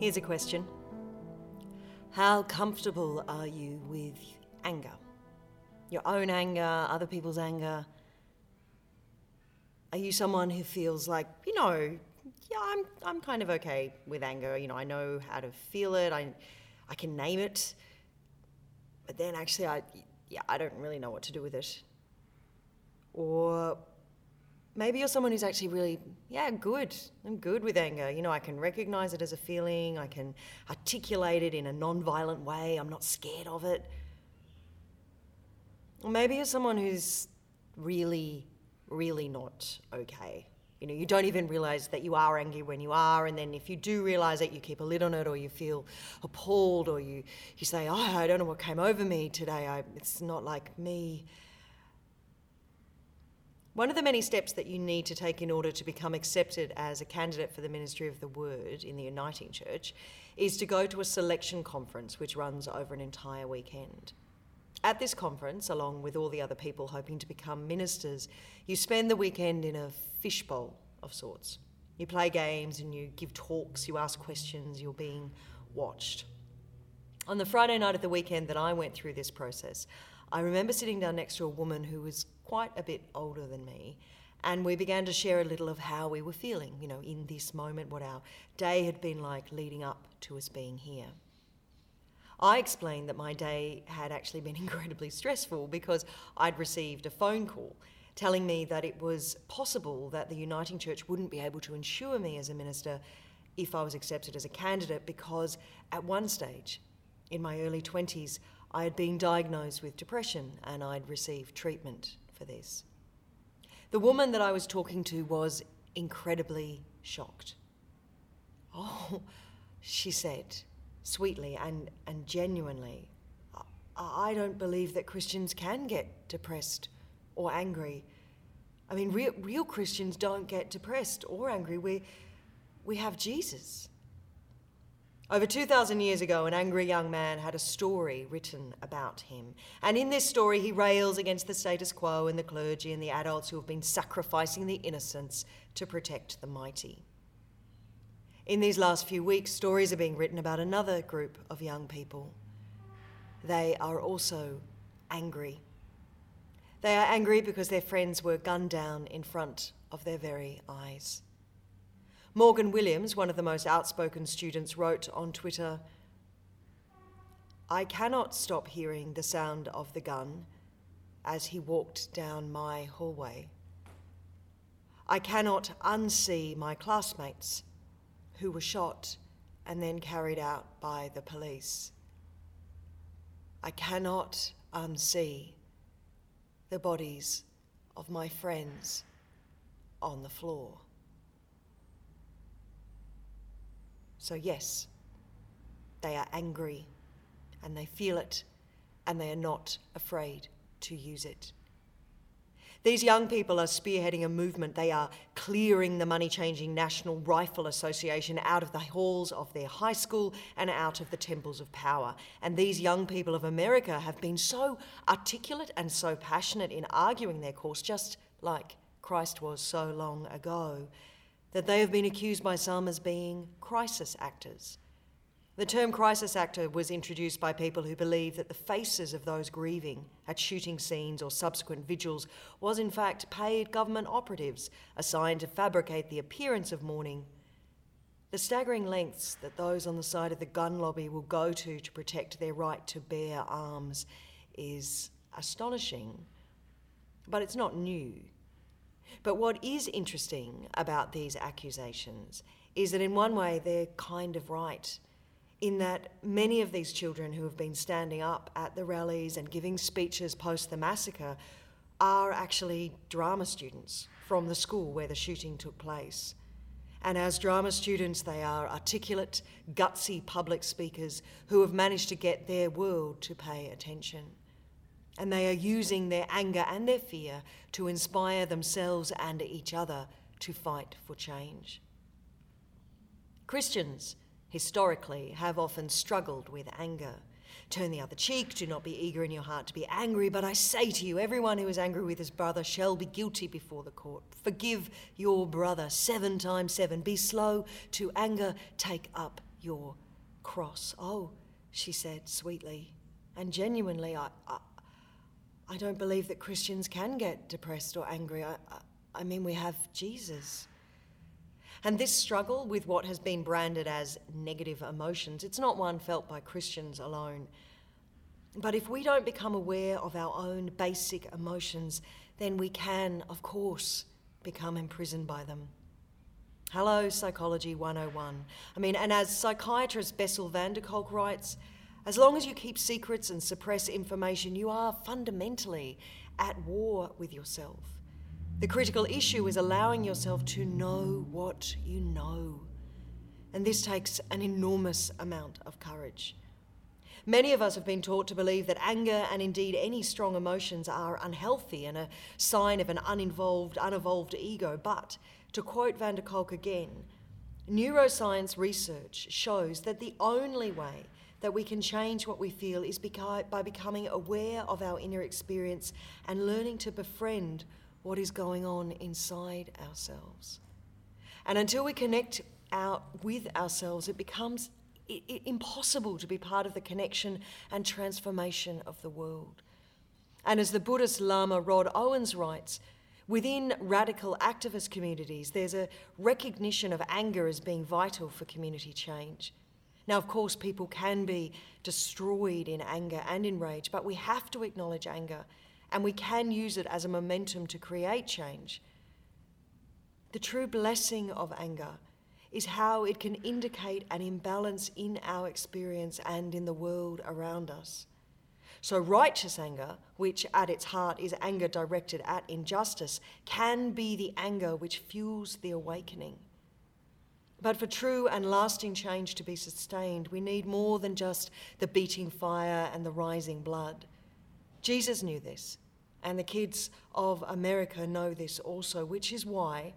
Here's a question How comfortable are you with anger? Your own anger, other people's anger? Are you someone who feels like, you know, yeah, I'm, I'm kind of okay with anger. You know, I know how to feel it. I, I can name it. But then actually, I, yeah, I don't really know what to do with it. Or maybe you're someone who's actually really, yeah, good. I'm good with anger. You know, I can recognize it as a feeling, I can articulate it in a non violent way, I'm not scared of it. Or maybe you're someone who's really, really not okay. You know, you don't even realize that you are angry when you are, and then if you do realize it, you keep a lid on it, or you feel appalled, or you, you say, Oh, I don't know what came over me today. I, it's not like me. One of the many steps that you need to take in order to become accepted as a candidate for the ministry of the Word in the Uniting Church is to go to a selection conference which runs over an entire weekend. At this conference, along with all the other people hoping to become ministers, you spend the weekend in a fishbowl of sorts. You play games and you give talks, you ask questions, you're being watched. On the Friday night of the weekend that I went through this process, I remember sitting down next to a woman who was quite a bit older than me. And we began to share a little of how we were feeling, you know, in this moment, what our day had been like leading up to us being here. I explained that my day had actually been incredibly stressful because I'd received a phone call telling me that it was possible that the Uniting Church wouldn't be able to insure me as a minister if I was accepted as a candidate because at one stage, in my early 20s, I had been diagnosed with depression and I'd received treatment for this. The woman that I was talking to was incredibly shocked. Oh, she said, sweetly and, and genuinely, I don't believe that Christians can get depressed or angry. I mean, real, real Christians don't get depressed or angry. We, we have Jesus. Over 2,000 years ago, an angry young man had a story written about him. And in this story, he rails against the status quo and the clergy and the adults who have been sacrificing the innocents to protect the mighty. In these last few weeks, stories are being written about another group of young people. They are also angry. They are angry because their friends were gunned down in front of their very eyes. Morgan Williams, one of the most outspoken students, wrote on Twitter I cannot stop hearing the sound of the gun as he walked down my hallway. I cannot unsee my classmates who were shot and then carried out by the police. I cannot unsee the bodies of my friends on the floor. So, yes, they are angry and they feel it and they are not afraid to use it. These young people are spearheading a movement. They are clearing the money changing National Rifle Association out of the halls of their high school and out of the temples of power. And these young people of America have been so articulate and so passionate in arguing their cause, just like Christ was so long ago that they have been accused by some as being crisis actors. The term crisis actor was introduced by people who believe that the faces of those grieving at shooting scenes or subsequent vigils was in fact paid government operatives assigned to fabricate the appearance of mourning. The staggering lengths that those on the side of the gun lobby will go to to protect their right to bear arms is astonishing, but it's not new. But what is interesting about these accusations is that, in one way, they're kind of right. In that many of these children who have been standing up at the rallies and giving speeches post the massacre are actually drama students from the school where the shooting took place. And as drama students, they are articulate, gutsy public speakers who have managed to get their world to pay attention and they are using their anger and their fear to inspire themselves and each other to fight for change. Christians, historically, have often struggled with anger. Turn the other cheek, do not be eager in your heart to be angry, but I say to you, everyone who is angry with his brother shall be guilty before the court. Forgive your brother seven times seven. Be slow to anger, take up your cross. Oh, she said sweetly and genuinely, I, I, I don't believe that Christians can get depressed or angry. I, I, mean, we have Jesus. And this struggle with what has been branded as negative emotions, it's not one felt by Christians alone. But if we don't become aware of our own basic emotions, then we can, of course, become imprisoned by them. Hello, Psychology 101. I mean, and as psychiatrist Bessel van der Kolk writes, as long as you keep secrets and suppress information, you are fundamentally at war with yourself. The critical issue is allowing yourself to know what you know. And this takes an enormous amount of courage. Many of us have been taught to believe that anger and indeed any strong emotions are unhealthy and a sign of an uninvolved, unevolved ego. But, to quote van der Kolk again, neuroscience research shows that the only way that we can change what we feel is by becoming aware of our inner experience and learning to befriend what is going on inside ourselves. And until we connect out with ourselves, it becomes impossible to be part of the connection and transformation of the world. And as the Buddhist Lama Rod Owens writes, within radical activist communities, there's a recognition of anger as being vital for community change. Now, of course, people can be destroyed in anger and in rage, but we have to acknowledge anger and we can use it as a momentum to create change. The true blessing of anger is how it can indicate an imbalance in our experience and in the world around us. So, righteous anger, which at its heart is anger directed at injustice, can be the anger which fuels the awakening. But for true and lasting change to be sustained, we need more than just the beating fire and the rising blood. Jesus knew this, and the kids of America know this also, which is why,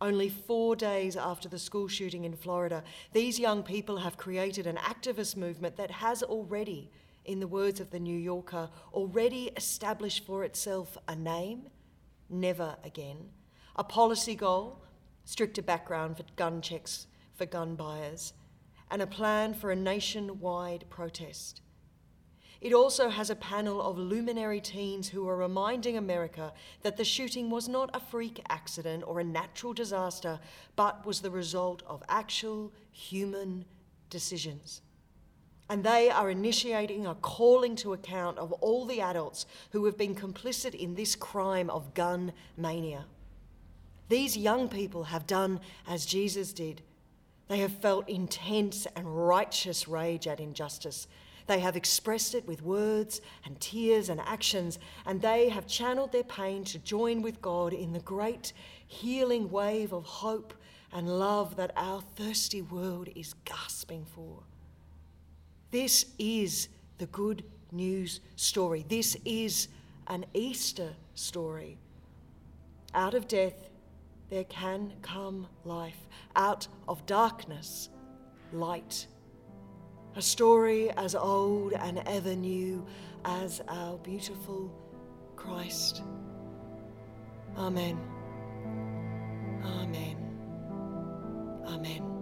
only four days after the school shooting in Florida, these young people have created an activist movement that has already, in the words of the New Yorker, already established for itself a name, never again, a policy goal, stricter background for gun checks for gun buyers, and a plan for a nationwide protest. It also has a panel of luminary teens who are reminding America that the shooting was not a freak accident or a natural disaster, but was the result of actual human decisions. And they are initiating a calling to account of all the adults who have been complicit in this crime of gun mania. These young people have done as Jesus did. They have felt intense and righteous rage at injustice. They have expressed it with words and tears and actions, and they have channeled their pain to join with God in the great healing wave of hope and love that our thirsty world is gasping for. This is the good news story. This is an Easter story. Out of death, there can come life. Out of darkness, light. A story as old and ever new as our beautiful Christ. Amen. Amen. Amen.